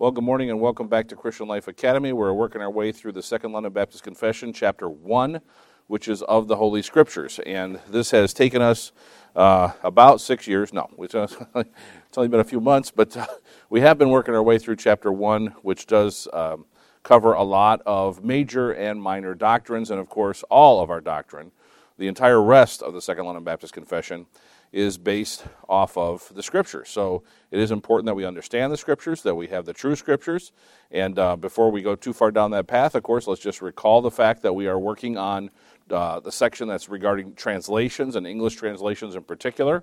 Well, good morning and welcome back to Christian Life Academy. We're working our way through the Second London Baptist Confession, chapter 1, which is of the Holy Scriptures. And this has taken us uh, about six years. No, it's, only been a few months, but uh, we have been working our way through chapter 1, which does um, cover a lot of major and minor doctrines, and of course, all of our doctrine. The entire rest of the Second London Baptist Confession is based off of the scriptures. So it is important that we understand the scriptures, that we have the true scriptures. And uh, before we go too far down that path, of course, let's just recall the fact that we are working on uh, the section that's regarding translations and English translations in particular,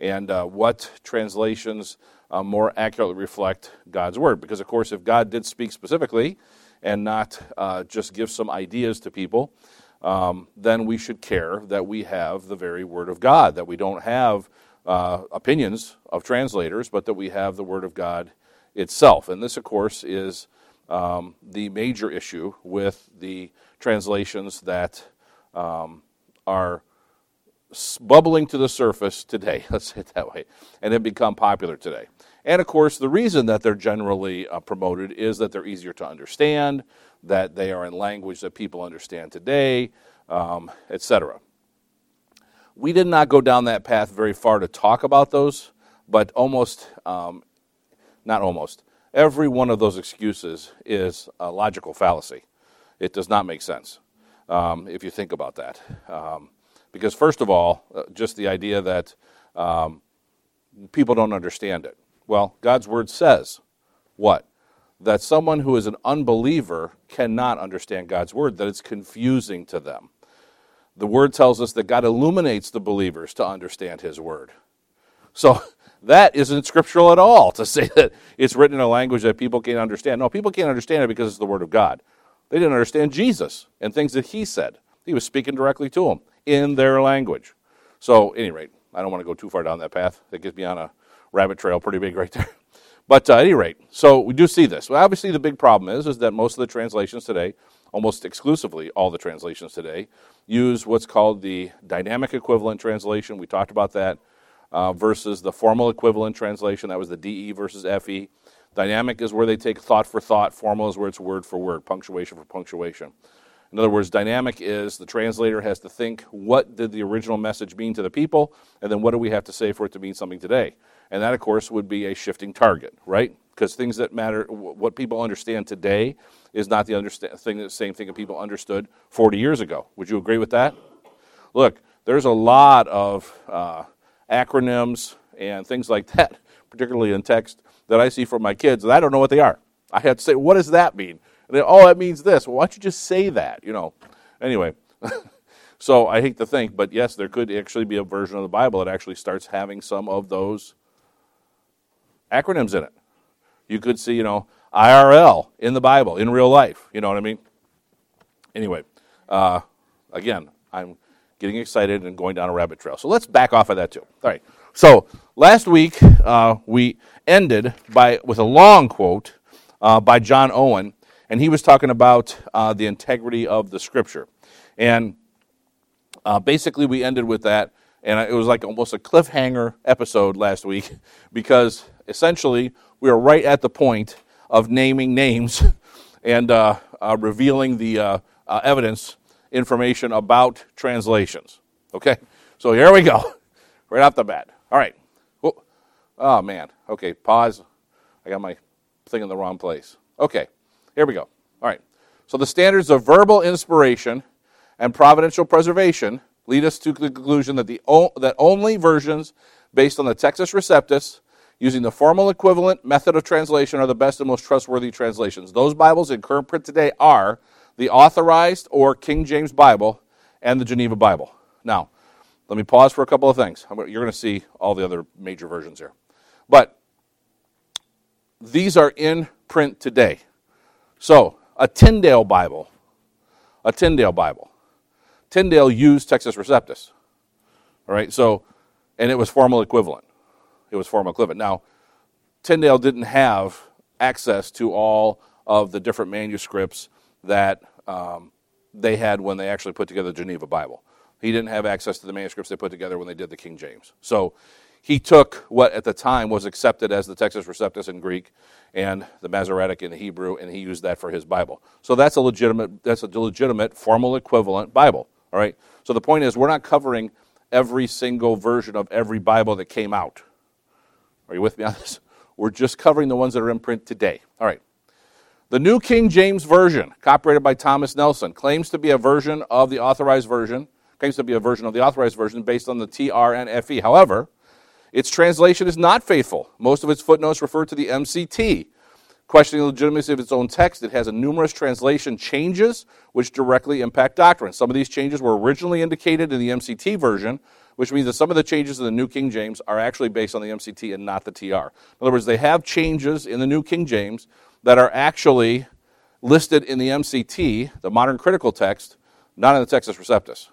and uh, what translations uh, more accurately reflect God's word. Because, of course, if God did speak specifically and not uh, just give some ideas to people, um, then we should care that we have the very Word of God, that we don't have uh, opinions of translators, but that we have the Word of God itself. And this, of course, is um, the major issue with the translations that um, are bubbling to the surface today, let's say it that way, and have become popular today. And of course, the reason that they're generally uh, promoted is that they're easier to understand, that they are in language that people understand today, um, etc. We did not go down that path very far to talk about those, but almost, um, not almost, every one of those excuses is a logical fallacy. It does not make sense um, if you think about that. Um, because, first of all, uh, just the idea that um, people don't understand it. Well, God's word says what? That someone who is an unbeliever cannot understand God's word, that it's confusing to them. The word tells us that God illuminates the believers to understand his word. So that isn't scriptural at all to say that it's written in a language that people can't understand. No, people can't understand it because it's the word of God. They didn't understand Jesus and things that he said. He was speaking directly to them in their language. So, any rate, I don't want to go too far down that path. That gets me on a rabbit trail pretty big right there. But uh, at any rate, so we do see this. Well, obviously, the big problem is, is that most of the translations today, almost exclusively all the translations today, use what's called the dynamic equivalent translation. We talked about that uh, versus the formal equivalent translation. That was the DE versus FE. Dynamic is where they take thought for thought. Formal is where it's word for word, punctuation for punctuation. In other words, dynamic is the translator has to think what did the original message mean to the people, and then what do we have to say for it to mean something today. And that, of course, would be a shifting target, right? Because things that matter, what people understand today, is not the understand, thing, the same thing that people understood 40 years ago. Would you agree with that? Look, there's a lot of uh, acronyms and things like that, particularly in text, that I see from my kids, and I don't know what they are. I had to say, what does that mean? And they, oh, that means this. Well, why don't you just say that? You know. Anyway, so I hate to think, but yes, there could actually be a version of the Bible that actually starts having some of those acronyms in it. You could see, you know, IRL in the Bible, in real life. You know what I mean? Anyway, uh, again, I'm getting excited and going down a rabbit trail. So let's back off of that too. All right. So last week uh, we ended by with a long quote uh, by John Owen, and he was talking about uh, the integrity of the Scripture, and uh, basically we ended with that, and it was like almost a cliffhanger episode last week because essentially, we are right at the point of naming names and uh, uh, revealing the uh, uh, evidence information about translations. Okay? So here we go, right off the bat. All right. Oh, oh, man. Okay, pause. I got my thing in the wrong place. Okay, here we go. All right. So the standards of verbal inspiration and providential preservation lead us to the conclusion that, the, that only versions based on the Textus Receptus using the formal equivalent method of translation are the best and most trustworthy translations. Those Bibles in current print today are the Authorized or King James Bible and the Geneva Bible. Now, let me pause for a couple of things. You're going to see all the other major versions here. But these are in print today. So, a Tyndale Bible, a Tyndale Bible. Tyndale used Textus Receptus. All right, so, and it was formal equivalent it was formal equivalent. Now, Tyndale didn't have access to all of the different manuscripts that um, they had when they actually put together the Geneva Bible. He didn't have access to the manuscripts they put together when they did the King James. So he took what at the time was accepted as the Textus Receptus in Greek and the Masoretic in Hebrew, and he used that for his Bible. So that's a legitimate, that's a legitimate formal equivalent Bible. All right. So the point is, we're not covering every single version of every Bible that came out. Are you with me on this? We're just covering the ones that are in print today. All right. The New King James Version, copyrighted by Thomas Nelson, claims to be a version of the authorized version, claims to be a version of the authorized version based on the TR and FE. However, its translation is not faithful. Most of its footnotes refer to the MCT. Questioning the legitimacy of its own text, it has a numerous translation changes which directly impact doctrine. Some of these changes were originally indicated in the MCT version, which means that some of the changes in the New King James are actually based on the MCT and not the TR. In other words, they have changes in the New King James that are actually listed in the MCT, the modern critical text, not in the Textus Receptus.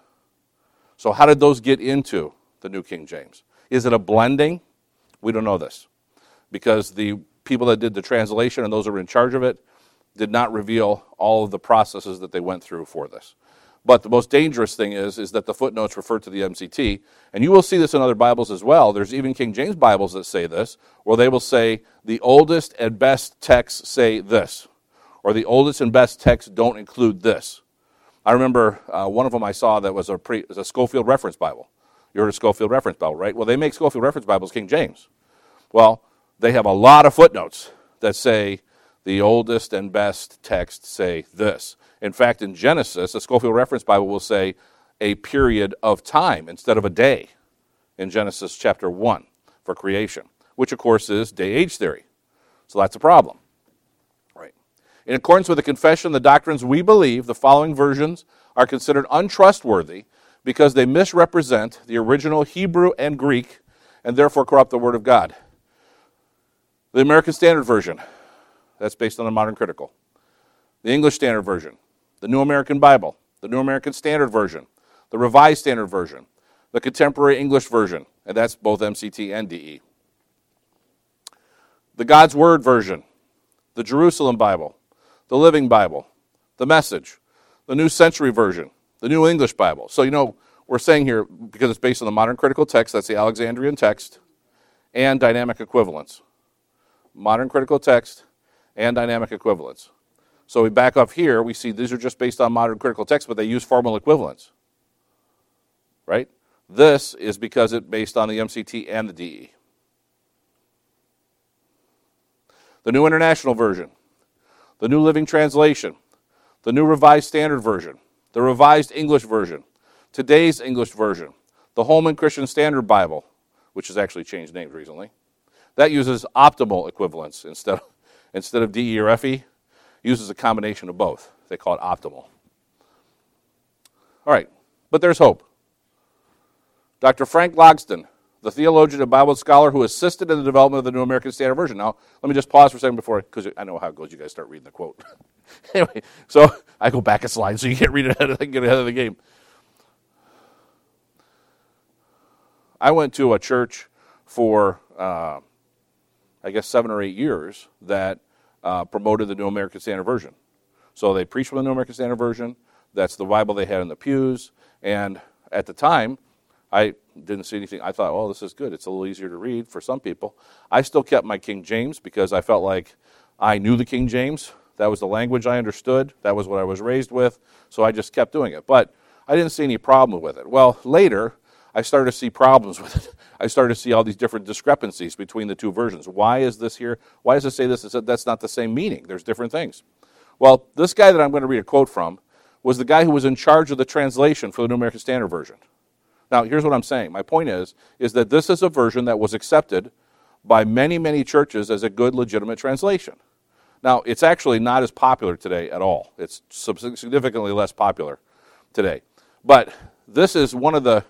So, how did those get into the New King James? Is it a blending? We don't know this because the people that did the translation and those that were in charge of it did not reveal all of the processes that they went through for this. But the most dangerous thing is, is that the footnotes refer to the MCT. And you will see this in other Bibles as well. There's even King James Bibles that say this, where they will say, the oldest and best texts say this, or the oldest and best texts don't include this. I remember uh, one of them I saw that was a, pre, was a Scofield Reference Bible. You heard of Scofield Reference Bible, right? Well, they make Scofield Reference Bibles King James. Well, they have a lot of footnotes that say the oldest and best texts say this. In fact, in Genesis, the Scofield Reference Bible will say a period of time instead of a day in Genesis chapter 1 for creation, which of course is day age theory. So that's a problem. Right. In accordance with the confession, the doctrines we believe, the following versions are considered untrustworthy because they misrepresent the original Hebrew and Greek and therefore corrupt the Word of God. The American Standard Version, that's based on the Modern Critical. The English Standard Version, the New American Bible, the New American Standard Version, the Revised Standard Version, the Contemporary English Version, and that's both MCT and DE. The God's Word Version, the Jerusalem Bible, the Living Bible, the Message, the New Century Version, the New English Bible. So, you know, we're saying here, because it's based on the modern critical text, that's the Alexandrian text, and dynamic equivalence. Modern critical text and dynamic equivalence. So we back up here, we see these are just based on modern critical texts, but they use formal equivalents. Right? This is because it's based on the MCT and the DE. The New International Version, the New Living Translation, the New Revised Standard Version, the Revised English Version, today's English Version, the Holman Christian Standard Bible, which has actually changed names recently, that uses optimal equivalents instead of, instead of DE or FE uses a combination of both. They call it optimal. All right, but there's hope. Dr. Frank Logsdon, the theologian and Bible scholar who assisted in the development of the New American Standard Version. Now, let me just pause for a second before, because I know how it goes. You guys start reading the quote. anyway, so I go back a slide so you can't read it ahead of, get ahead of the game. I went to a church for, uh, I guess, seven or eight years that uh, promoted the New American Standard Version. So they preached from the New American Standard Version. That's the Bible they had in the pews. And at the time, I didn't see anything. I thought, oh, this is good. It's a little easier to read for some people. I still kept my King James because I felt like I knew the King James. That was the language I understood. That was what I was raised with. So I just kept doing it. But I didn't see any problem with it. Well, later, I started to see problems with it. I started to see all these different discrepancies between the two versions. Why is this here? Why does it say this? That's not the same meaning. There's different things. Well, this guy that I'm going to read a quote from was the guy who was in charge of the translation for the New American Standard Version. Now, here's what I'm saying. My point is, is that this is a version that was accepted by many, many churches as a good, legitimate translation. Now, it's actually not as popular today at all. It's significantly less popular today. But this is one of the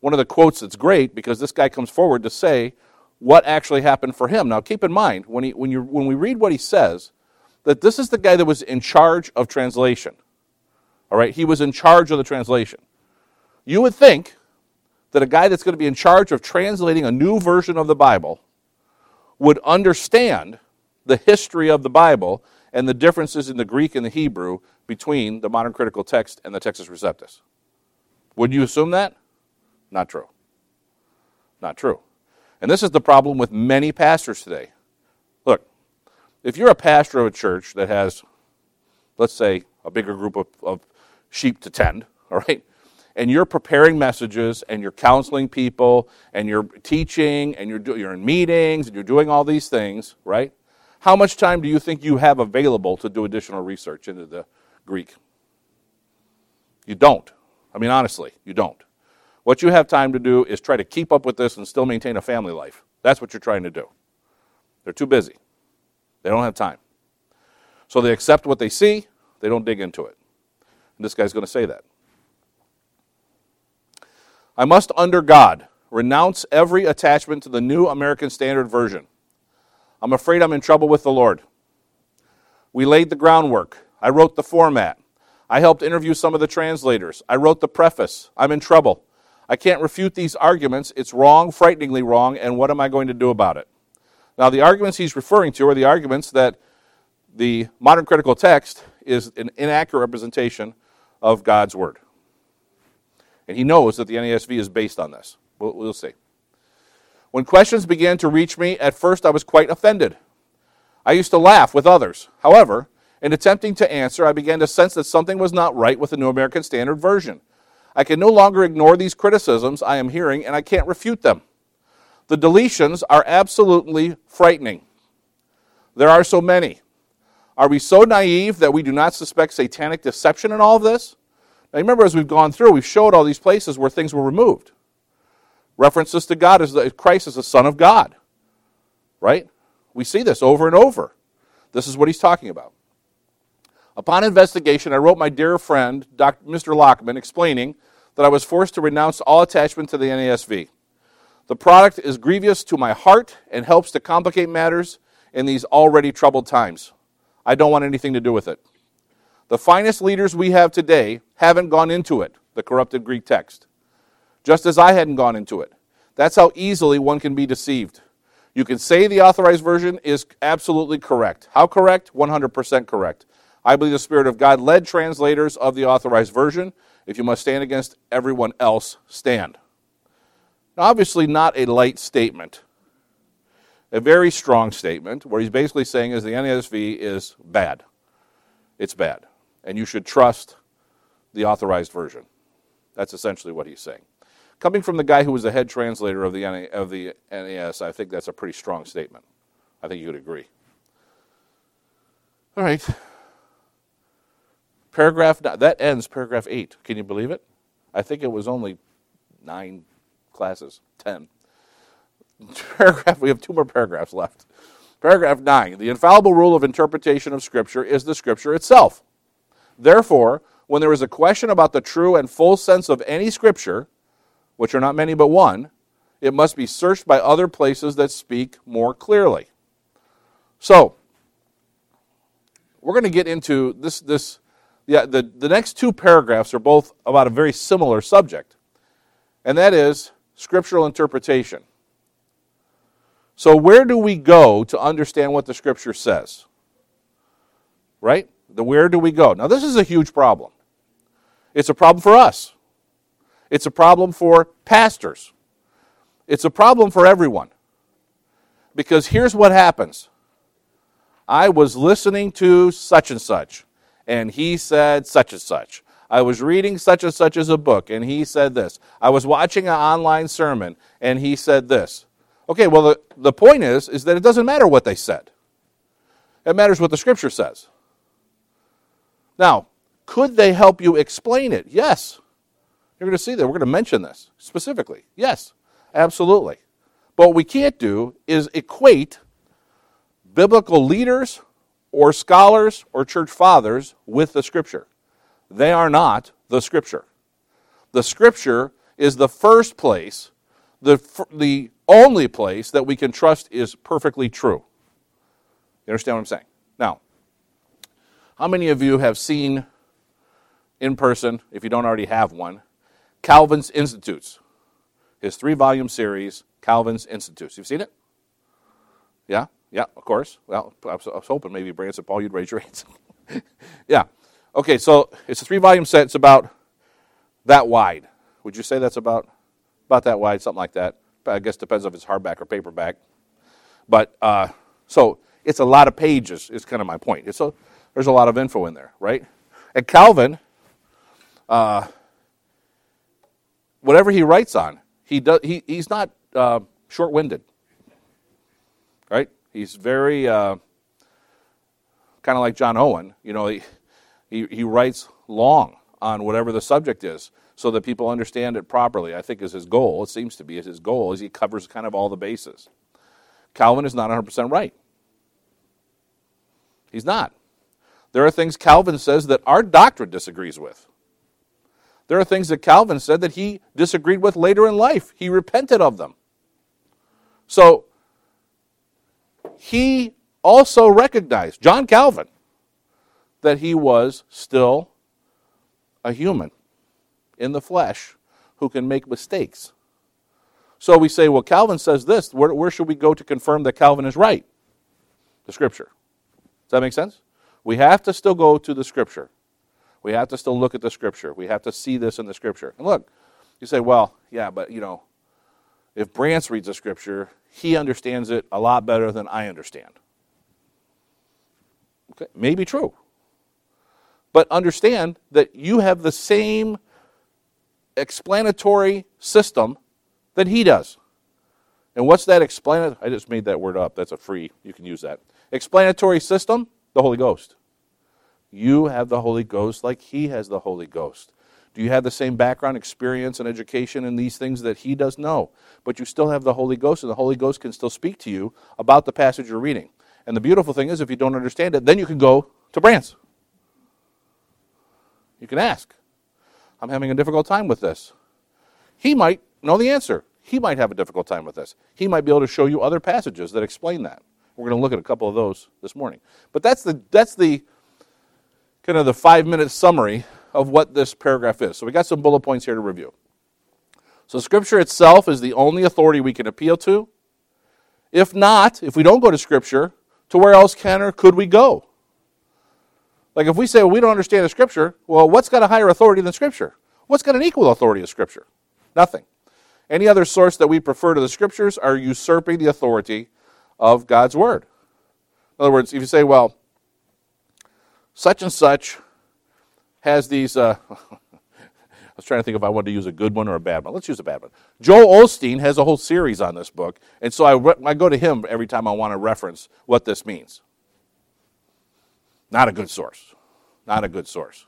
one of the quotes that's great because this guy comes forward to say what actually happened for him. Now, keep in mind, when, he, when, you, when we read what he says, that this is the guy that was in charge of translation. All right? He was in charge of the translation. You would think that a guy that's going to be in charge of translating a new version of the Bible would understand the history of the Bible and the differences in the Greek and the Hebrew between the modern critical text and the Textus Receptus. Would you assume that? Not true. Not true. And this is the problem with many pastors today. Look, if you're a pastor of a church that has, let's say, a bigger group of, of sheep to tend, all right, and you're preparing messages and you're counseling people and you're teaching and you're, do, you're in meetings and you're doing all these things, right? How much time do you think you have available to do additional research into the Greek? You don't. I mean, honestly, you don't. What you have time to do is try to keep up with this and still maintain a family life. That's what you're trying to do. They're too busy, they don't have time. So they accept what they see, they don't dig into it. And this guy's going to say that. I must, under God, renounce every attachment to the New American Standard Version. I'm afraid I'm in trouble with the Lord. We laid the groundwork. I wrote the format. I helped interview some of the translators. I wrote the preface. I'm in trouble. I can't refute these arguments. It's wrong, frighteningly wrong, and what am I going to do about it? Now, the arguments he's referring to are the arguments that the modern critical text is an inaccurate representation of God's Word. And he knows that the NASV is based on this. We'll, we'll see. When questions began to reach me, at first I was quite offended. I used to laugh with others. However, in attempting to answer, I began to sense that something was not right with the New American Standard Version. I can no longer ignore these criticisms I am hearing, and I can't refute them. The deletions are absolutely frightening. There are so many. Are we so naive that we do not suspect satanic deception in all of this? Now, remember, as we've gone through, we've showed all these places where things were removed. References to God as Christ as the Son of God. Right? We see this over and over. This is what he's talking about. Upon investigation, I wrote my dear friend, Dr. Mr. Lockman, explaining that I was forced to renounce all attachment to the NASV. The product is grievous to my heart and helps to complicate matters in these already troubled times. I don't want anything to do with it. The finest leaders we have today haven't gone into it, the corrupted Greek text, just as I hadn't gone into it. That's how easily one can be deceived. You can say the authorized version is absolutely correct. How correct? 100% correct. I believe the Spirit of God led translators of the authorized version. If you must stand against everyone else, stand. Now, obviously, not a light statement. A very strong statement where he's basically saying is the NASV is bad. It's bad and you should trust the authorized version. That's essentially what he's saying. Coming from the guy who was the head translator of the, of the NAS, I think that's a pretty strong statement. I think you would agree. All right. Paragraph, that ends paragraph 8. Can you believe it? I think it was only nine classes, 10. Paragraph, we have two more paragraphs left. Paragraph 9. The infallible rule of interpretation of Scripture is the Scripture itself. Therefore, when there is a question about the true and full sense of any scripture, which are not many but one, it must be searched by other places that speak more clearly. So, we're going to get into this. this yeah, the, the next two paragraphs are both about a very similar subject, and that is scriptural interpretation. So, where do we go to understand what the scripture says? Right? The where do we go? Now, this is a huge problem. It's a problem for us, it's a problem for pastors, it's a problem for everyone. Because here's what happens I was listening to such and such, and he said such and such. I was reading such and such as a book, and he said this. I was watching an online sermon, and he said this. Okay, well, the, the point is, is that it doesn't matter what they said. It matters what the Scripture says. Now, could they help you explain it? Yes. You're going to see that. We're going to mention this specifically. Yes, absolutely. But what we can't do is equate biblical leaders or scholars or church fathers with the Scripture. They are not the Scripture. The Scripture is the first place, the, the only place that we can trust is perfectly true. You understand what I'm saying? Now, how many of you have seen in person, if you don't already have one, Calvin's Institutes? His three volume series, Calvin's Institutes. You've seen it? Yeah? Yeah, of course. Well, I was, hoping maybe Branson Paul, you'd raise your hands. yeah. Okay, so it's a three volume set. It's about that wide. Would you say that's about about that wide, something like that? I guess depends if it's hardback or paperback. But uh, so it's a lot of pages. Is kind of my point. It's a, there's a lot of info in there, right? And Calvin, uh, whatever he writes on, he does. He, he's not uh, short-winded, right? He's very uh, kind of like John Owen. You know, he, he he writes long on whatever the subject is so that people understand it properly, I think is his goal. It seems to be his goal, is he covers kind of all the bases. Calvin is not 100% right. He's not. There are things Calvin says that our doctrine disagrees with. There are things that Calvin said that he disagreed with later in life. He repented of them. So, he also recognized, John Calvin, that he was still a human in the flesh who can make mistakes. So we say, well, Calvin says this. Where, where, should we go to confirm that Calvin is right? The Scripture. Does that make sense? We have to still go to the Scripture. We have to still look at the Scripture. We have to see this in the Scripture. And look, you say, well, yeah, but you know, if Brance reads the Scripture, he understands it a lot better than I understand. Okay, maybe true. But understand that you have the same explanatory system that he does. And what's that explanatory? I just made that word up. That's a free. You can use that. Explanatory system, the Holy Ghost. You have the Holy Ghost like he has the Holy Ghost. Do you have the same background, experience, and education in these things that he does? No. But you still have the Holy Ghost, and the Holy Ghost can still speak to you about the passage you're reading. And the beautiful thing is, if you don't understand it, then you can go to Brance. You can ask. I'm having a difficult time with this. He might know the answer. He might have a difficult time with this. He might be able to show you other passages that explain that. We're going to look at a couple of those this morning. But that's the that's the kind of the 5-minute summary of what this paragraph is. So we got some bullet points here to review. So scripture itself is the only authority we can appeal to. If not, if we don't go to scripture, to where else can or could we go? Like if we say, well, we don't understand the Scripture, well, what's got a higher authority than Scripture? What's got an equal authority of Scripture? Nothing. Any other source that we prefer to the Scriptures are usurping the authority of God's Word. In other words, if you say, well, such and such has these. Uh, I was trying to think if I wanted to use a good one or a bad one. Let's use a bad one. Joel Osteen has a whole series on this book, and so I, re- I go to him every time I want to reference what this means. Not a good source. Not a good source.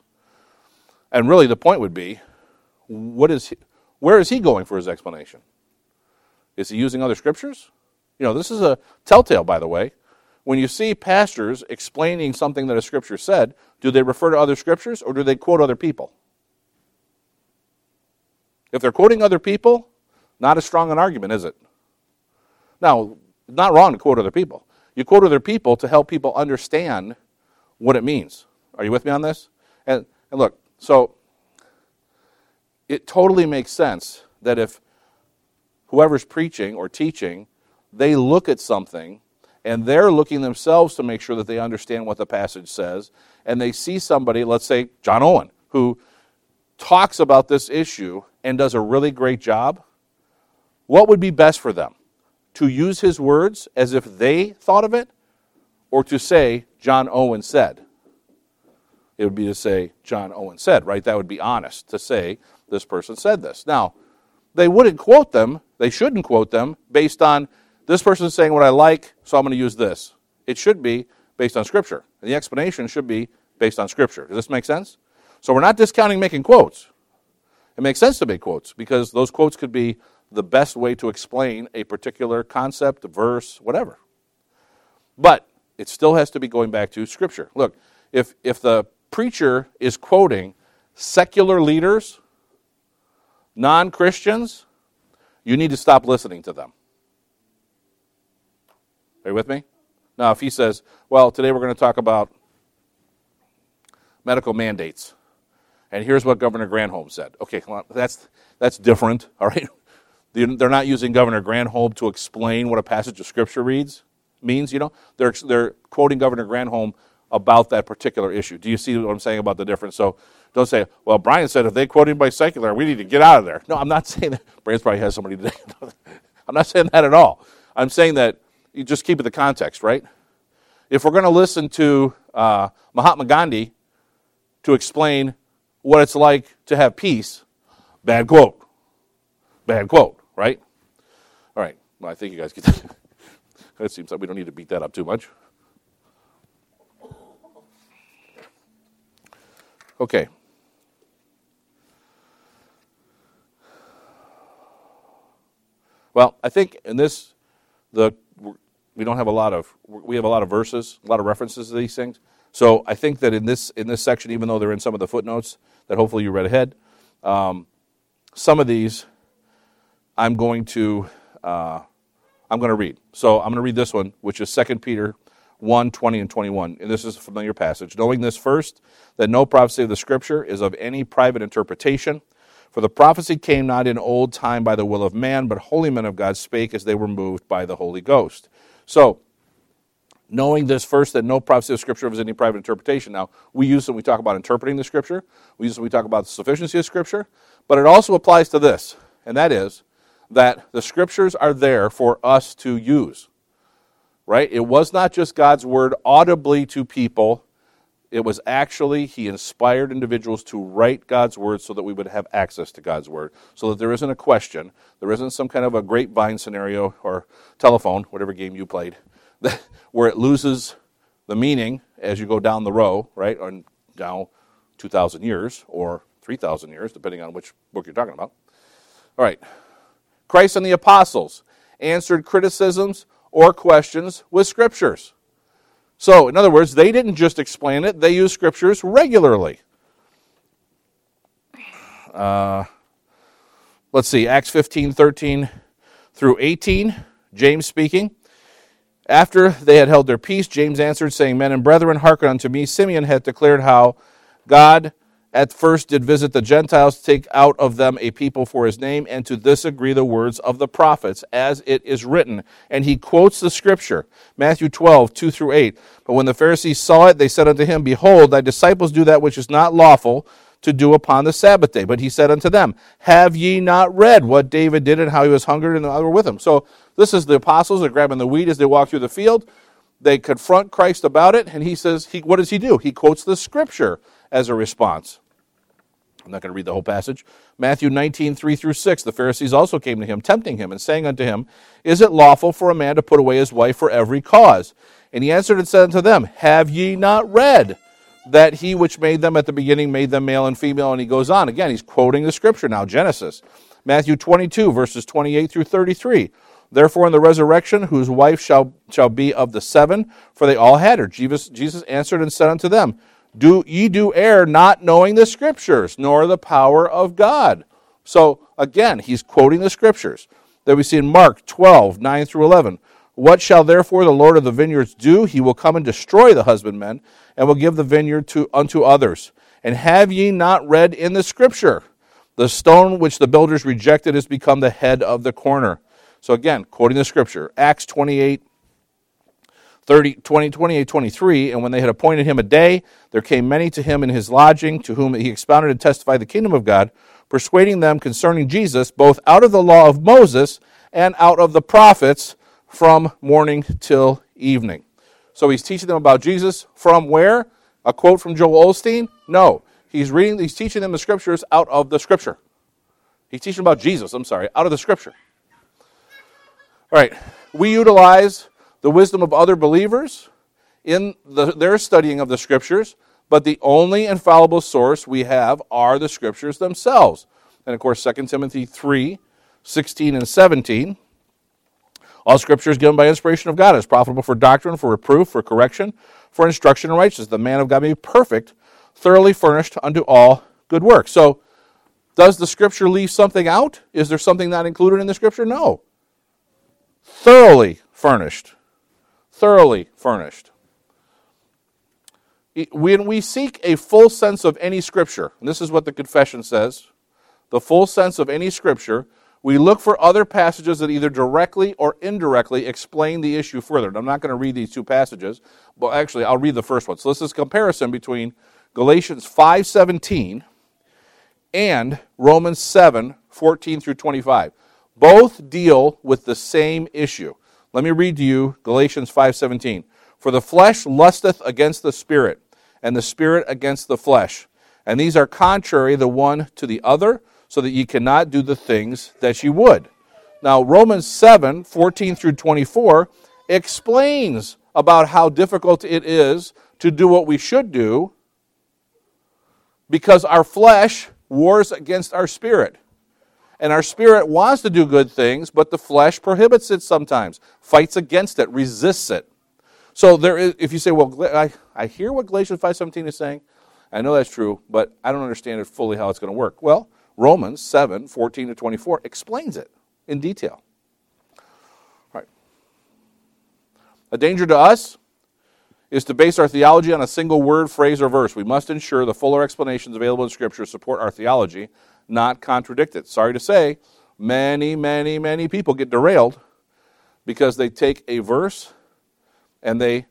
And really, the point would be what is he, where is he going for his explanation? Is he using other scriptures? You know, this is a telltale, by the way. When you see pastors explaining something that a scripture said, do they refer to other scriptures or do they quote other people? If they're quoting other people, not as strong an argument, is it? Now, not wrong to quote other people. You quote other people to help people understand what it means. Are you with me on this? And, and look, so it totally makes sense that if whoever's preaching or teaching, they look at something and they're looking themselves to make sure that they understand what the passage says, and they see somebody, let's say John Owen, who talks about this issue and does a really great job, what would be best for them? To use his words as if they thought of it, or to say, John Owen said. It would be to say, John Owen said, right? That would be honest to say, this person said this. Now, they wouldn't quote them, they shouldn't quote them based on this person is saying what I like, so I'm going to use this. It should be based on Scripture. And the explanation should be based on Scripture. Does this make sense? So we're not discounting making quotes. It makes sense to make quotes because those quotes could be the best way to explain a particular concept, verse, whatever. But it still has to be going back to Scripture. Look, if, if the preacher is quoting secular leaders, non Christians, you need to stop listening to them. Are you with me? Now, if he says, well, today we're going to talk about medical mandates, and here's what Governor Granholm said. Okay, well, that's, that's different, all right? They're not using Governor Granholm to explain what a passage of Scripture reads means. You know, they're they're quoting Governor Granholm about that particular issue. Do you see what I'm saying about the difference? So don't say, well, Brian said if they quote by secular, we need to get out of there. No, I'm not saying that. Brian's probably has somebody today. I'm not saying that at all. I'm saying that you just keep it the context, right? If we're going to listen to uh, Mahatma Gandhi to explain what it's like to have peace, bad quote. Bad quote, right? All right. Well, I think you guys get that. it seems like we don't need to beat that up too much. Okay. Well, I think in this, the we don't have a lot of we have a lot of verses, a lot of references to these things. So I think that in this in this section, even though they're in some of the footnotes that hopefully you read ahead, um, some of these I'm going to uh, I'm going to read. So I'm going to read this one, which is 2 Peter 1 20 and 21. And this is a familiar passage. Knowing this first, that no prophecy of the Scripture is of any private interpretation. For the prophecy came not in old time by the will of man, but holy men of God spake as they were moved by the Holy Ghost. So, knowing this first, that no prophecy of Scripture is any private interpretation. Now, we use it when we talk about interpreting the Scripture, we use it when we talk about the sufficiency of Scripture, but it also applies to this, and that is that the Scriptures are there for us to use. Right? It was not just God's Word audibly to people it was actually, he inspired individuals to write God's word so that we would have access to God's word, so that there isn't a question, there isn't some kind of a grapevine scenario or telephone, whatever game you played, where it loses the meaning as you go down the row, right? Or down 2,000 years or 3,000 years, depending on which book you're talking about. All right. Christ and the apostles answered criticisms or questions with scriptures. So, in other words, they didn't just explain it, they used scriptures regularly. Uh, let's see, Acts 15 13 through 18, James speaking. After they had held their peace, James answered, saying, Men and brethren, hearken unto me. Simeon hath declared how God at first did visit the Gentiles to take out of them a people for his name, and to this agree the words of the prophets, as it is written. And he quotes the scripture, Matthew 12, 2 through 8. But when the Pharisees saw it, they said unto him, Behold, thy disciples do that which is not lawful to do upon the Sabbath day. But he said unto them, Have ye not read what David did and how he was hungered and the other with him? So this is the apostles, they're grabbing the wheat as they walk through the field. They confront Christ about it, and he says, he, What does he do? He quotes the scripture as a response. I'm not going to read the whole passage. Matthew 19, 3 through 6. The Pharisees also came to him, tempting him, and saying unto him, Is it lawful for a man to put away his wife for every cause? And he answered and said unto them, Have ye not read that he which made them at the beginning made them male and female? And he goes on. Again, he's quoting the scripture now, Genesis. Matthew 22, verses 28 through 33. Therefore, in the resurrection, whose wife shall, shall be of the seven, for they all had her. Jesus, Jesus answered and said unto them, do ye do err not knowing the scriptures nor the power of God. So again, he's quoting the scriptures that we see in Mark 12, 9 through 11. What shall therefore the Lord of the vineyards do? He will come and destroy the husbandmen, and will give the vineyard to, unto others. And have ye not read in the scripture? The stone which the builders rejected has become the head of the corner. So again, quoting the scripture, Acts 28, 30, 20, 28, 23, and when they had appointed him a day, there came many to him in his lodging, to whom he expounded and testified the kingdom of God, persuading them concerning Jesus, both out of the law of Moses and out of the prophets, from morning till evening. So he's teaching them about Jesus from where? A quote from Joel Osteen? No. He's reading, he's teaching them the scriptures out of the scripture. He's teaching about Jesus, I'm sorry, out of the scripture. All right. We utilize the wisdom of other believers in the, their studying of the scriptures, but the only infallible source we have are the scriptures themselves. And of course, 2 Timothy 3 16 and 17. All scripture is given by inspiration of God, is profitable for doctrine, for reproof, for correction, for instruction in righteousness. The man of God may be perfect, thoroughly furnished unto all good works. So, does the scripture leave something out? Is there something not included in the scripture? No. Thoroughly furnished thoroughly furnished. When we seek a full sense of any scripture, this is what the confession says the full sense of any scripture, we look for other passages that either directly or indirectly explain the issue further. And I'm not going to read these two passages, but actually I'll read the first one. So this is a comparison between Galatians 5:17 and Romans 7:14 through 25. Both deal with the same issue. Let me read to you Galatians 5:17. For the flesh lusteth against the spirit, and the spirit against the flesh. And these are contrary the one to the other, so that ye cannot do the things that ye would. Now, Romans 7 14 through 24 explains about how difficult it is to do what we should do because our flesh wars against our spirit. And our spirit wants to do good things, but the flesh prohibits it sometimes, fights against it, resists it. So there is, if you say, well, I, I hear what Galatians 5.17 is saying, I know that's true, but I don't understand it fully how it's going to work. Well, Romans 7, 14 to 24 explains it in detail. All right. A danger to us is to base our theology on a single word, phrase, or verse. We must ensure the fuller explanations available in Scripture support our theology, not contradict it. Sorry to say, many, many, many people get derailed because they take a verse and they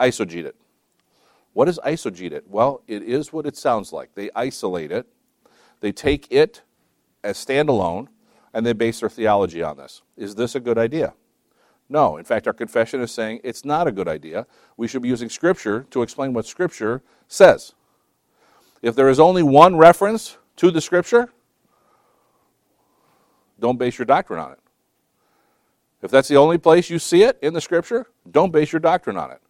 eisegete it. What is eisegete it? Well, it is what it sounds like. They isolate it, they take it as standalone, and they base their theology on this. Is this a good idea? No. In fact, our confession is saying it's not a good idea. We should be using Scripture to explain what Scripture says. If there is only one reference to the Scripture, don't base your doctrine on it. If that's the only place you see it in the Scripture, don't base your doctrine on it.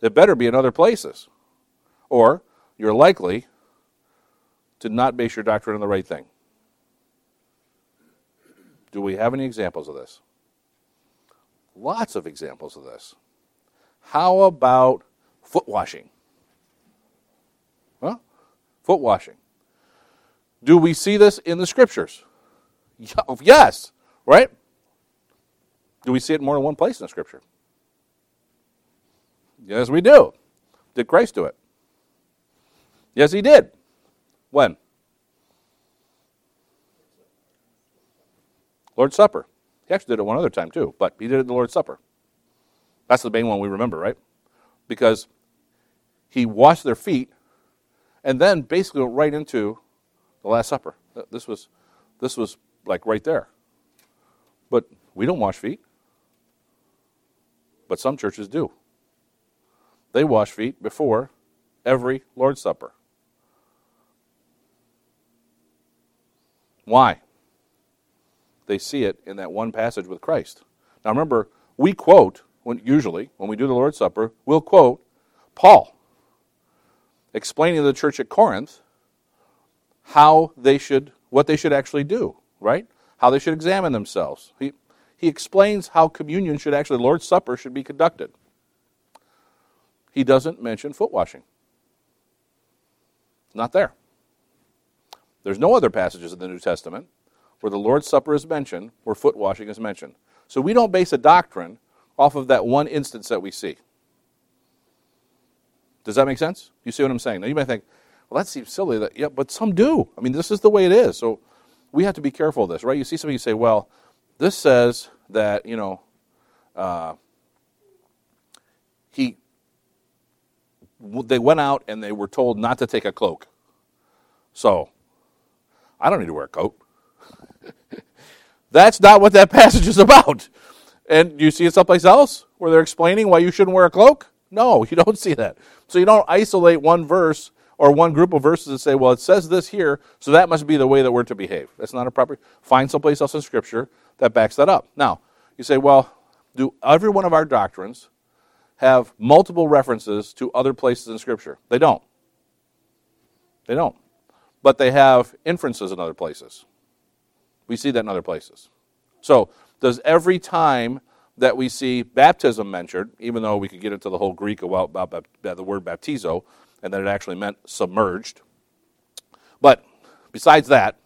It better be in other places. Or you're likely to not base your doctrine on the right thing. Do we have any examples of this? Lots of examples of this. How about foot washing? Huh? Foot washing. Do we see this in the scriptures? Oh, yes, right? Do we see it more than one place in the scripture? Yes, we do. Did Christ do it? Yes, he did. When? Lord's Supper. He actually did it one other time too, but he did it at the Lord's Supper. That's the main one we remember, right? Because he washed their feet and then basically went right into the Last Supper. This was, this was like right there. But we don't wash feet. But some churches do. They wash feet before every Lord's Supper. Why? They see it in that one passage with Christ. Now remember, we quote, when, usually, when we do the Lord's Supper, we'll quote Paul explaining to the church at Corinth how they should, what they should actually do, right? How they should examine themselves. He, he explains how communion should actually, Lord's Supper should be conducted. He doesn't mention foot washing. Not there. There's no other passages in the New Testament where the Lord's Supper is mentioned, where foot washing is mentioned. So we don't base a doctrine off of that one instance that we see. Does that make sense? You see what I'm saying? Now you might think, well, that seems silly. That yeah, but some do. I mean, this is the way it is. So we have to be careful of this, right? You see something, you say, well, this says that you know uh, he they went out and they were told not to take a cloak. So I don't need to wear a coat. That's not what that passage is about. And you see it someplace else where they're explaining why you shouldn't wear a cloak? No, you don't see that. So you don't isolate one verse or one group of verses and say, well, it says this here, so that must be the way that we're to behave. That's not a proper. Find someplace else in Scripture that backs that up. Now, you say, well, do every one of our doctrines have multiple references to other places in Scripture? They don't. They don't. But they have inferences in other places. We see that in other places. So, does every time that we see baptism mentioned, even though we could get into the whole Greek about, about, about the word baptizo, and that it actually meant submerged. But besides that,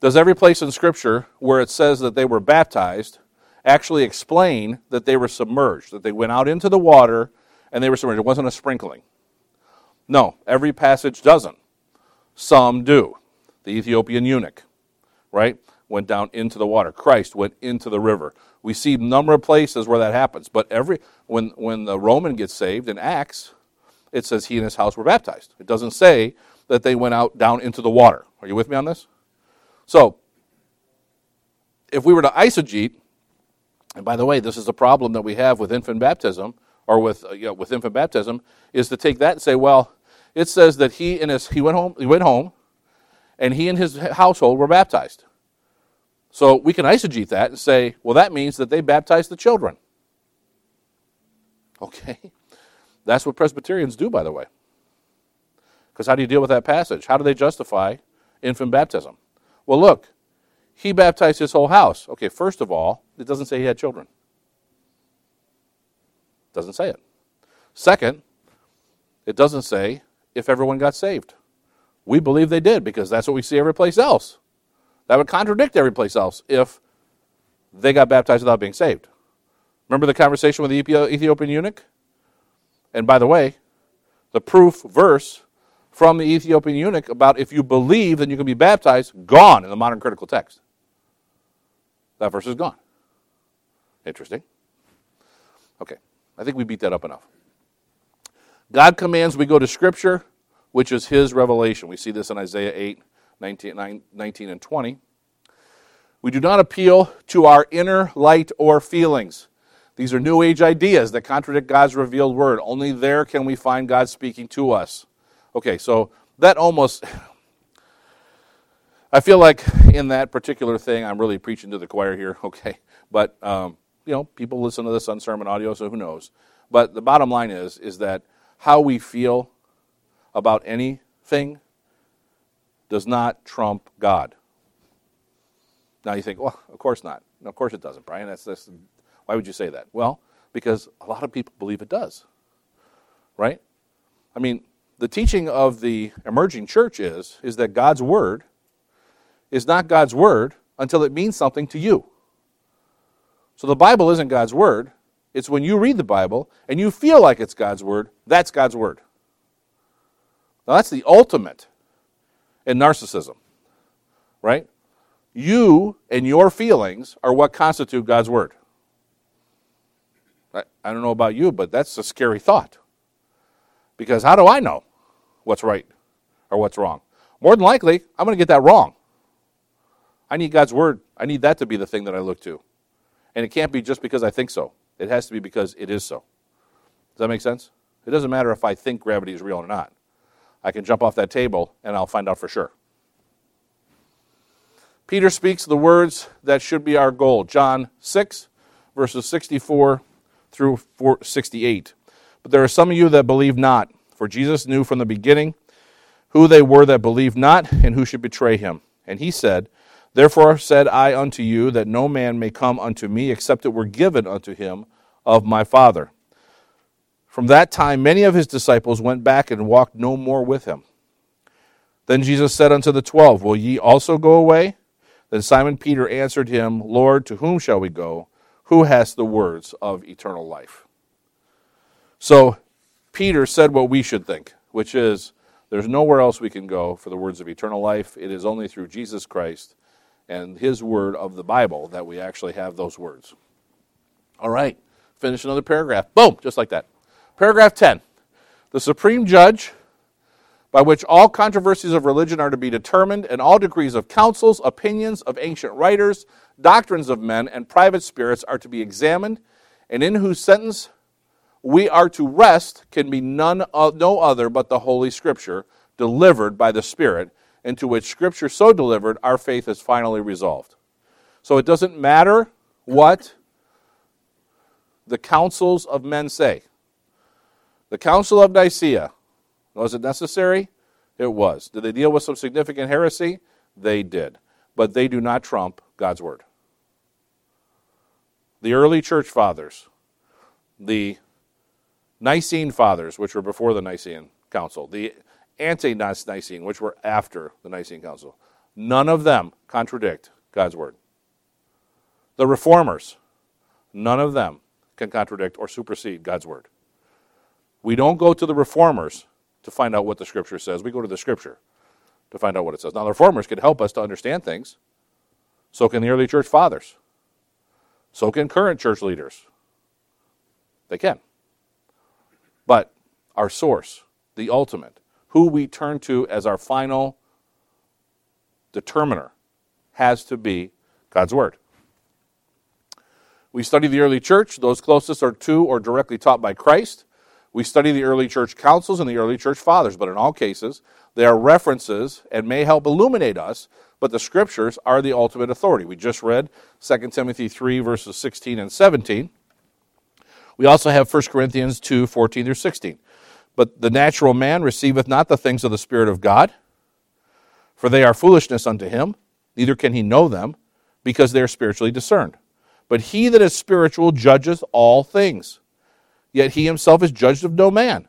does every place in Scripture where it says that they were baptized actually explain that they were submerged, that they went out into the water and they were submerged? It wasn't a sprinkling. No, every passage doesn't. Some do. The Ethiopian eunuch right? Went down into the water. Christ went into the river. We see a number of places where that happens. But every when when the Roman gets saved in Acts, it says he and his house were baptized. It doesn't say that they went out down into the water. Are you with me on this? So if we were to eisegete, and by the way, this is a problem that we have with infant baptism, or with, uh, you know, with infant baptism, is to take that and say, well, it says that he and his, he went home, he went home, and he and his household were baptized. So we can eisegete that and say, well, that means that they baptized the children. Okay. That's what Presbyterians do, by the way. Because how do you deal with that passage? How do they justify infant baptism? Well, look, he baptized his whole house. Okay, first of all, it doesn't say he had children. Doesn't say it. Second, it doesn't say if everyone got saved. We believe they did because that's what we see every place else. That would contradict every place else if they got baptized without being saved. Remember the conversation with the Ethiopian eunuch? And by the way, the proof verse from the Ethiopian eunuch about if you believe, then you can be baptized, gone in the modern critical text. That verse is gone. Interesting. Okay, I think we beat that up enough. God commands we go to Scripture, which is His revelation. We see this in Isaiah 8, 19, 19 and 20. We do not appeal to our inner light or feelings. These are New Age ideas that contradict God's revealed word. Only there can we find God speaking to us. Okay, so that almost. I feel like in that particular thing, I'm really preaching to the choir here, okay? But, um, you know, people listen to this on SermonAudio, so who knows? But the bottom line is, is that how we feel about anything does not trump God. Now you think, well, of course not. No, of course it doesn't, Brian. That's, that's why would you say that? Well, because a lot of people believe it does. Right? I mean, the teaching of the emerging church is, is that God's word is not God's word until it means something to you. So the Bible isn't God's word. It's when you read the Bible and you feel like it's God's word, that's God's word. Now that's the ultimate in narcissism, right? You and your feelings are what constitute God's word. I, don't know about you, but that's a scary thought. Because how do I know what's right or what's wrong? More than likely, I'm going to get that wrong. I need God's word. I need that to be the thing that I look to. And it can't be just because I think so. It has to be because it is so. Does that make sense? It doesn't matter if I think gravity is real or not. I can jump off that table and I'll find out for sure. Peter speaks the words that should be our goal. John 6, verses 64 through 68. But there are some of you that believe not, for Jesus knew from the beginning who they were that believed not and who should betray him. And he said, Therefore said I unto you that no man may come unto me except it were given unto him of my Father. From that time many of his disciples went back and walked no more with him. Then Jesus said unto the twelve, Will ye also go away? Then Simon Peter answered him, Lord, to whom shall we go? Who has the words of eternal life? So Peter said what we should think, which is there's nowhere else we can go for the words of eternal life. It is only through Jesus Christ and his word of the Bible that we actually have those words. All right, finish another paragraph. Boom, just like that. Paragraph 10. The supreme judge by which all controversies of religion are to be determined, and all degrees of councils, opinions of ancient writers, doctrines of men, and private spirits are to be examined, and in whose sentence we are to rest can be none no other but the Holy Scripture, delivered by the Spirit, into which Scripture so delivered our faith is finally resolved. So it doesn't matter what the councils of men say. The Council of Nicaea, was it necessary? It was. Did they deal with some significant heresy? They did. But they do not trump God's Word. The early church fathers, the Nicene Fathers, which were before the Nicene Council, the ante Nicene, which were after the Nicene Council, none of them contradict God's Word. The Reformers, none of them can contradict or supersede God's Word. We don't go to the Reformers to find out what the Scripture says, we go to the Scripture to find out what it says. Now, the Reformers can help us to understand things, so can the early church fathers, so can current church leaders. They can. But our source, the ultimate, who we turn to as our final determiner, has to be God's Word. We study the early church, those closest are to or directly taught by Christ. We study the early church councils and the early church fathers, but in all cases, they are references and may help illuminate us, but the scriptures are the ultimate authority. We just read 2 Timothy 3, verses 16 and 17. We also have 1 Corinthians 2, 14 through 16. But the natural man receiveth not the things of the Spirit of God, for they are foolishness unto him, neither can he know them, because they are spiritually discerned. But he that is spiritual judgeth all things, yet he himself is judged of no man.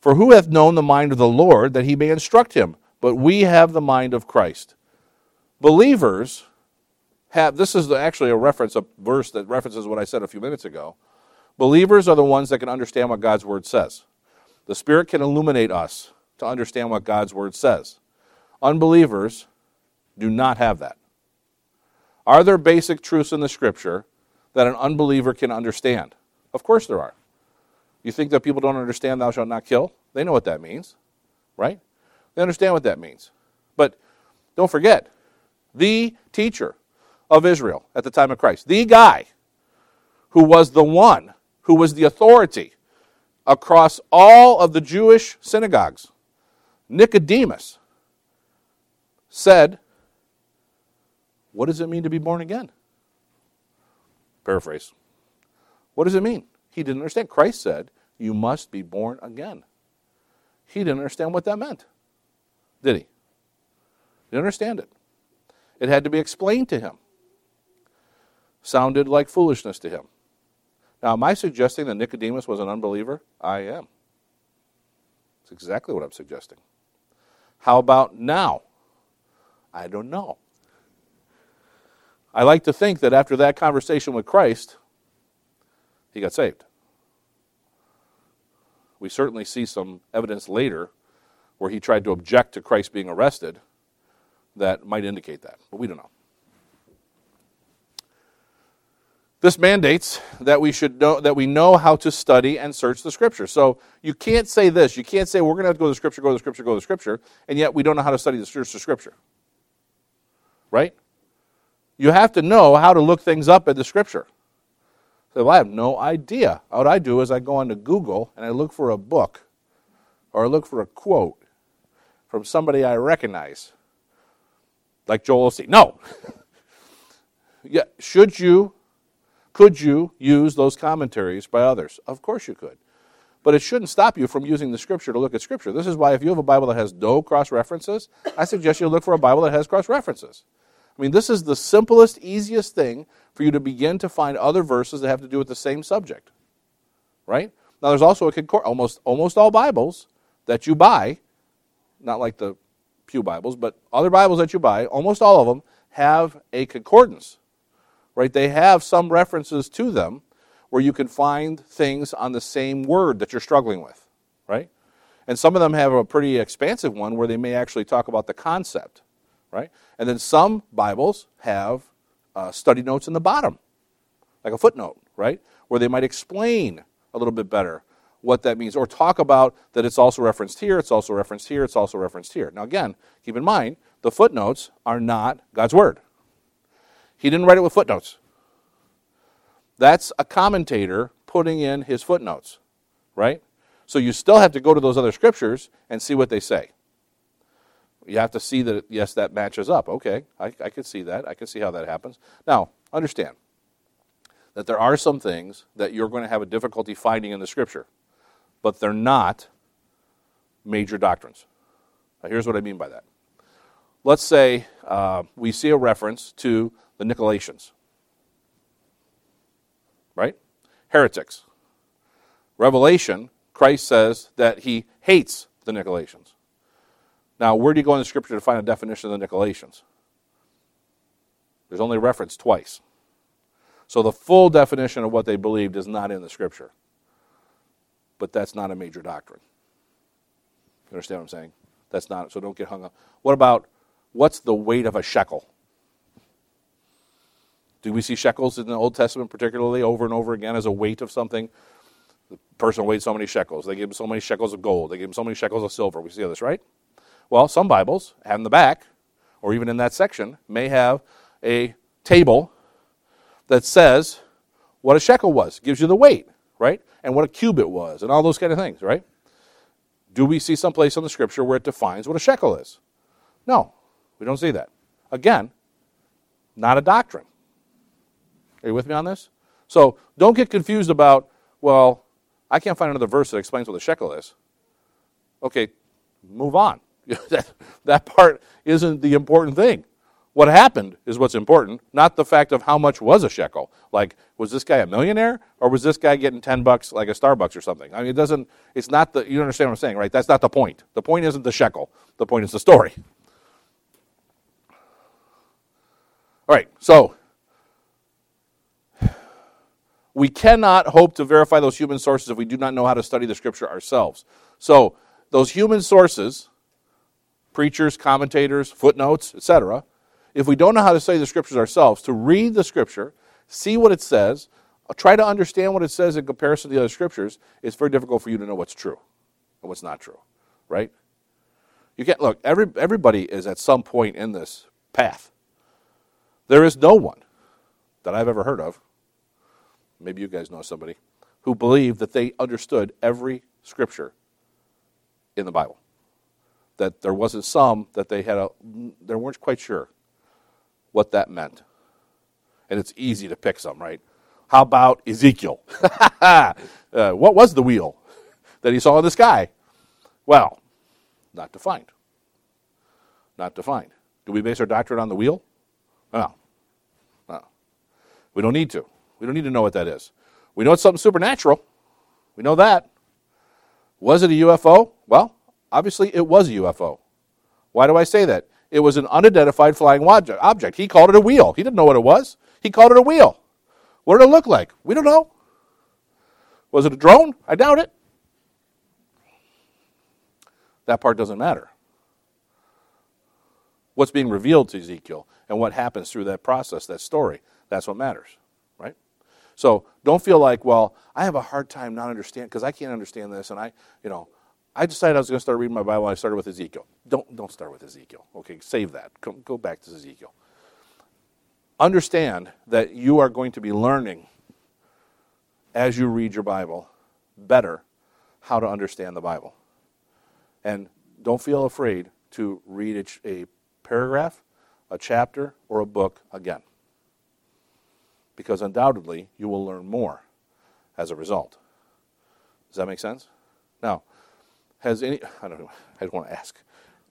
For who hath known the mind of the Lord that he may instruct him? But we have the mind of Christ. Believers have, this is actually a reference, a verse that references what I said a few minutes ago. Believers are the ones that can understand what God's word says. The Spirit can illuminate us to understand what God's word says. Unbelievers do not have that. Are there basic truths in the scripture that an unbeliever can understand? Of course there are. You think that people don't understand thou shalt not kill? They know what that means, right? They understand what that means. But don't forget, the teacher of Israel at the time of Christ, the guy who was the one who was the authority across all of the Jewish synagogues, Nicodemus, said, What does it mean to be born again? Paraphrase. What does it mean? He didn't understand. Christ said, You must be born again. He didn't understand what that meant, did he? He didn't understand it. It had to be explained to him. Sounded like foolishness to him. Now, am I suggesting that Nicodemus was an unbeliever? I am. That's exactly what I'm suggesting. How about now? I don't know. I like to think that after that conversation with Christ, he got saved. We certainly see some evidence later where he tried to object to Christ being arrested that might indicate that, but we don't know. This mandates that we should know that we know how to study and search the scripture. So you can't say this. You can't say we're going to have to go to the scripture, go to the scripture, go to the scripture, and yet we don't know how to study the scripture. Right? You have to know how to look things up in the scripture. So I have no idea. What I do is I go onto Google and I look for a book or I look for a quote from somebody I recognize, like Joel Osteen. No. yeah, should you could you use those commentaries by others? Of course you could. But it shouldn't stop you from using the Scripture to look at Scripture. This is why, if you have a Bible that has no cross references, I suggest you look for a Bible that has cross references. I mean, this is the simplest, easiest thing for you to begin to find other verses that have to do with the same subject. Right? Now, there's also a concord. Almost, almost all Bibles that you buy, not like the Pew Bibles, but other Bibles that you buy, almost all of them have a concordance right? They have some references to them where you can find things on the same word that you're struggling with, right? And some of them have a pretty expansive one where they may actually talk about the concept, right? And then some Bibles have uh, study notes in the bottom, like a footnote, right? Where they might explain a little bit better what that means or talk about that it's also referenced here, it's also referenced here, it's also referenced here. Now, again, keep in mind, the footnotes are not God's Word. He didn't write it with footnotes. That's a commentator putting in his footnotes, right? So you still have to go to those other scriptures and see what they say. You have to see that, yes, that matches up. Okay, I, I see that. I can see how that happens. Now, understand that there are some things that you're going to have a difficulty finding in the scripture, but they're not major doctrines. Now, here's what I mean by that. Let's say uh, we see a reference to the Nicolaitans. Right? Heretics. Revelation, Christ says that he hates the Nicolaitans. Now, where do you go in the scripture to find a definition of the Nicolaitans? There's only reference twice. So the full definition of what they believed is not in the scripture. But that's not a major doctrine. You understand what I'm saying? That's not, so don't get hung up. What about what's the weight of a shekel? Do we see shekels in the Old Testament, particularly over and over again, as a weight of something? The person weighed so many shekels. They gave him so many shekels of gold. They gave him so many shekels of silver. We see this, right? Well, some Bibles, in the back, or even in that section, may have a table that says what a shekel was. Gives you the weight, right? And what a cubit was, and all those kind of things, right? Do we see some place in the scripture where it defines what a shekel is? No, we don't see that. Again, not a doctrine. Are you with me on this? So don't get confused about, well, I can't find another verse that explains what a shekel is. Okay, move on. that, that part isn't the important thing. What happened is what's important, not the fact of how much was a shekel. Like, was this guy a millionaire or was this guy getting 10 bucks like a Starbucks or something? I mean, it doesn't, it's not the, you understand what I'm saying, right? That's not the point. The point isn't the shekel, the point is the story. All right, so we cannot hope to verify those human sources if we do not know how to study the scripture ourselves. So, those human sources, preachers, commentators, footnotes, etc., if we don't know how to study the scriptures ourselves, to read the scripture, see what it says, uh, try to understand what it says in comparison to the other scriptures, it's very difficult for you to know what's true and what's not true, right? You can't look, every, everybody is at some point in this path. There is no one that I've ever heard of, maybe you guys know somebody, who believed that they understood every scripture in the Bible. That there wasn't some that they had a, they weren't quite sure what that meant. And it's easy to pick some, right? How about Ezekiel? uh, what was the wheel that he saw in the sky? Well, not defined. Not defined. Do we base our doctrine on the wheel? No. no. We don't need to. We don't need to know what that is. We know it's something supernatural. We know that. Was it a UFO? Well, obviously it was a UFO. Why do I say that? It was an unidentified flying object. He called it a wheel. He didn't know what it was. He called it a wheel. What did it look like? We don't know. Was it a drone? I doubt it. That part doesn't matter. What's being revealed to Ezekiel and what happens through that process, that story, that's what matters, right? So don't feel like, well, I have a hard time not understanding because I can't understand this, and I, you know, I decided I was going to start reading my Bible. I started with Ezekiel. Don't, don't start with Ezekiel. Okay, save that. Go, go back to Ezekiel. Understand that you are going to be learning as you read your Bible better how to understand the Bible. And don't feel afraid to read a, paragraph, a chapter, or a book again. Because undoubtedly, you will learn more as a result. Does that make sense? Now, has any, I don't know, I just want to ask,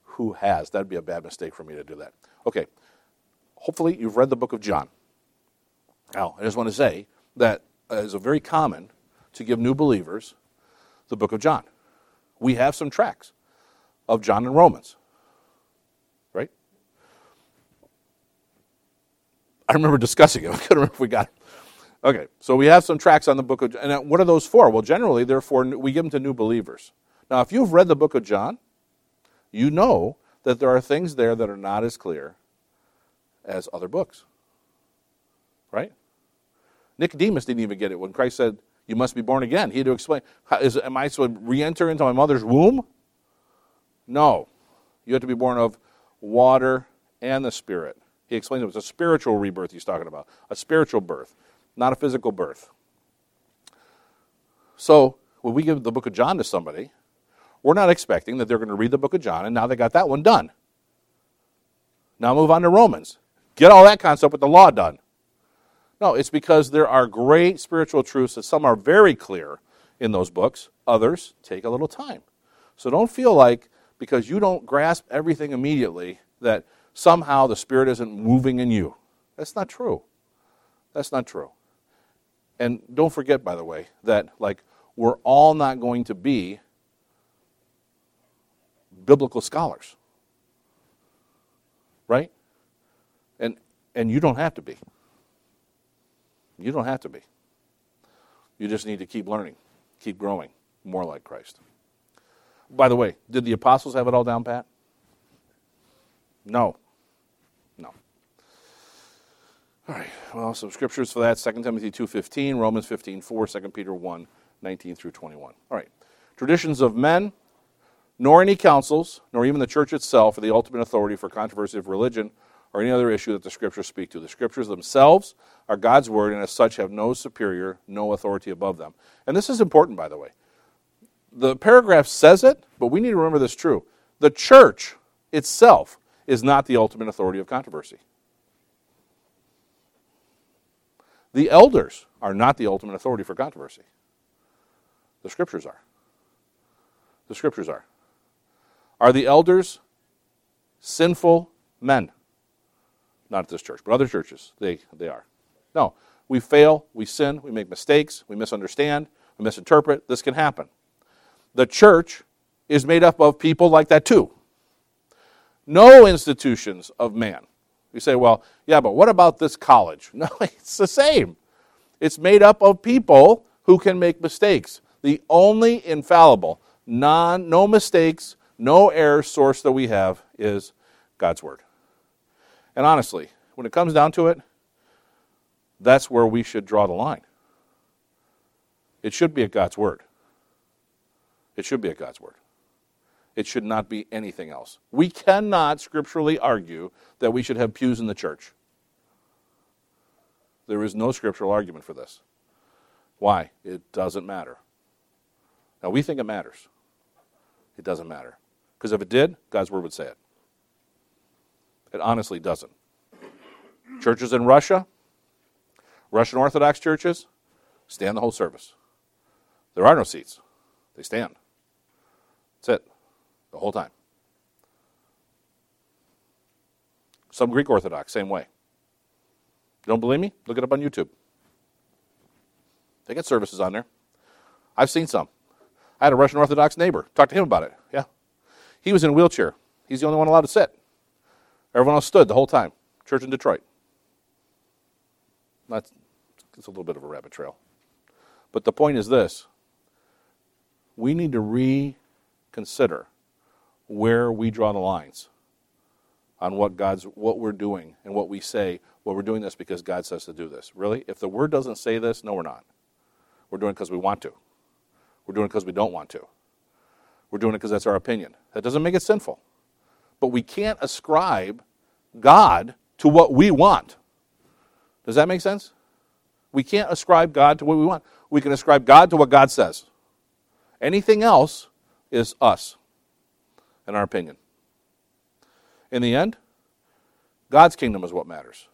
who has? That'd be a bad mistake for me to do that. Okay, hopefully you've read the book of John. Now, I just want to say that it is very common to give new believers the book of John. We have some tracks of John and Romans, right? I remember discussing it. I couldn't remember if we got it. Okay, so we have some tracks on the book of, and what are those for? Well, generally, they're for, we give them to new believers. Now, if you've read the book of John, you know that there are things there that are not as clear as other books. Right? Nicodemus didn't even get it when Christ said, You must be born again. He had to explain, is, Am I to re enter into my mother's womb? No. You have to be born of water and the Spirit. He explained it was a spiritual rebirth he's talking about, a spiritual birth, not a physical birth. So, when we give the book of John to somebody, we're not expecting that they're going to read the book of John and now they got that one done. Now move on to Romans. Get all that concept with the law done. No, it's because there are great spiritual truths that some are very clear in those books, others take a little time. So don't feel like because you don't grasp everything immediately that somehow the Spirit isn't moving in you. That's not true. That's not true. And don't forget, by the way, that like we're all not going to be biblical scholars. Right? And and you don't have to be. You don't have to be. You just need to keep learning, keep growing more like Christ. By the way, did the apostles have it all down pat? No. No. All right. Well, some scriptures for that 2 Timothy 2:15, Romans 15:4, 2 Peter 1, 19 through 21. All right. Traditions of men nor any councils, nor even the church itself, are the ultimate authority for controversy of religion or any other issue that the Scriptures speak to. The Scriptures themselves are God's Word, and as such have no superior, no authority above them. And this is important, by the way. The paragraph says it, but we need to remember this true. The church itself is not the ultimate authority of controversy. The elders are not the ultimate authority for controversy. The scriptures are. The scriptures are. Are the elders sinful men? Not at this church, but other churches. They, they are. No. We fail, we sin, we make mistakes, we misunderstand, we misinterpret. This can happen. The church is made up of people like that too. No institutions of man. You say, well, yeah, but what about this college? No, it's the same. It's made up of people who can make mistakes. The only infallible, non, no mistakes, no error source that we have is God's Word. And honestly, when it comes down to it, that's where we should draw the line. It should be at God's Word. It should be at God's Word. It should not be anything else. We cannot scripturally argue that we should have pews in the church. There is no scriptural argument for this. Why? It doesn't matter. Now, we think it matters. It doesn't matter. Because if it did, God's word would say it. It honestly doesn't. Churches in Russia, Russian Orthodox churches, stand the whole service. There are no seats, they stand. That's it, the whole time. Some Greek Orthodox, same way. Don't believe me? Look it up on YouTube. They get services on there. I've seen some. I had a Russian Orthodox neighbor. Talk to him about it. Yeah. He was in a wheelchair. He's the only one allowed to sit. Everyone else stood the whole time. Church in Detroit. That's it's a little bit of a rabbit trail. But the point is this we need to reconsider where we draw the lines on what God's what we're doing and what we say. Well, we're doing this because God says to do this. Really? If the word doesn't say this, no, we're not. We're doing it because we want to. We're doing it because we don't want to. We're doing it because that's our opinion. That doesn't make it sinful. But we can't ascribe God to what we want. Does that make sense? We can't ascribe God to what we want. We can ascribe God to what God says. Anything else is us, and our opinion. In the end, God's kingdom is what matters,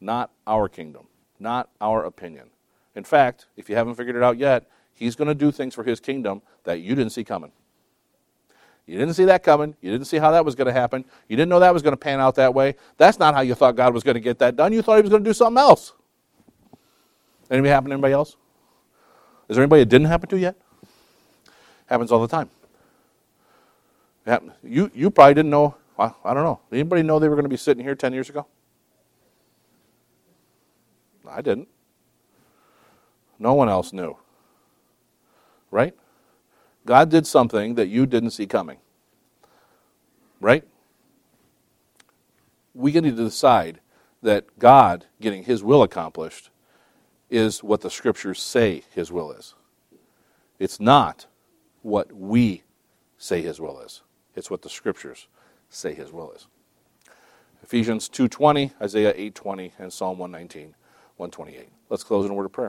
not our kingdom, not our opinion. In fact, if you haven't figured it out yet, He's going to do things for His kingdom that you didn't see coming. You didn't see that coming. You didn't see how that was going to happen. You didn't know that was going to pan out that way. That's not how you thought God was going to get that done. You thought He was going to do something else. Anybody happen to anybody else? Is there anybody it didn't happen to yet? Happens all the time. You, you probably didn't know. I don't know. Anybody know they were going to be sitting here 10 years ago? I didn't. No one else knew. Right? God did something that you didn't see coming. Right? We need to decide that God getting his will accomplished is what the scriptures say his will is. It's not what we say his will is. It's what the scriptures say his will is. Ephesians 2:20, Isaiah 8:20, and Psalm 119, 128. Let's close in a word of prayer.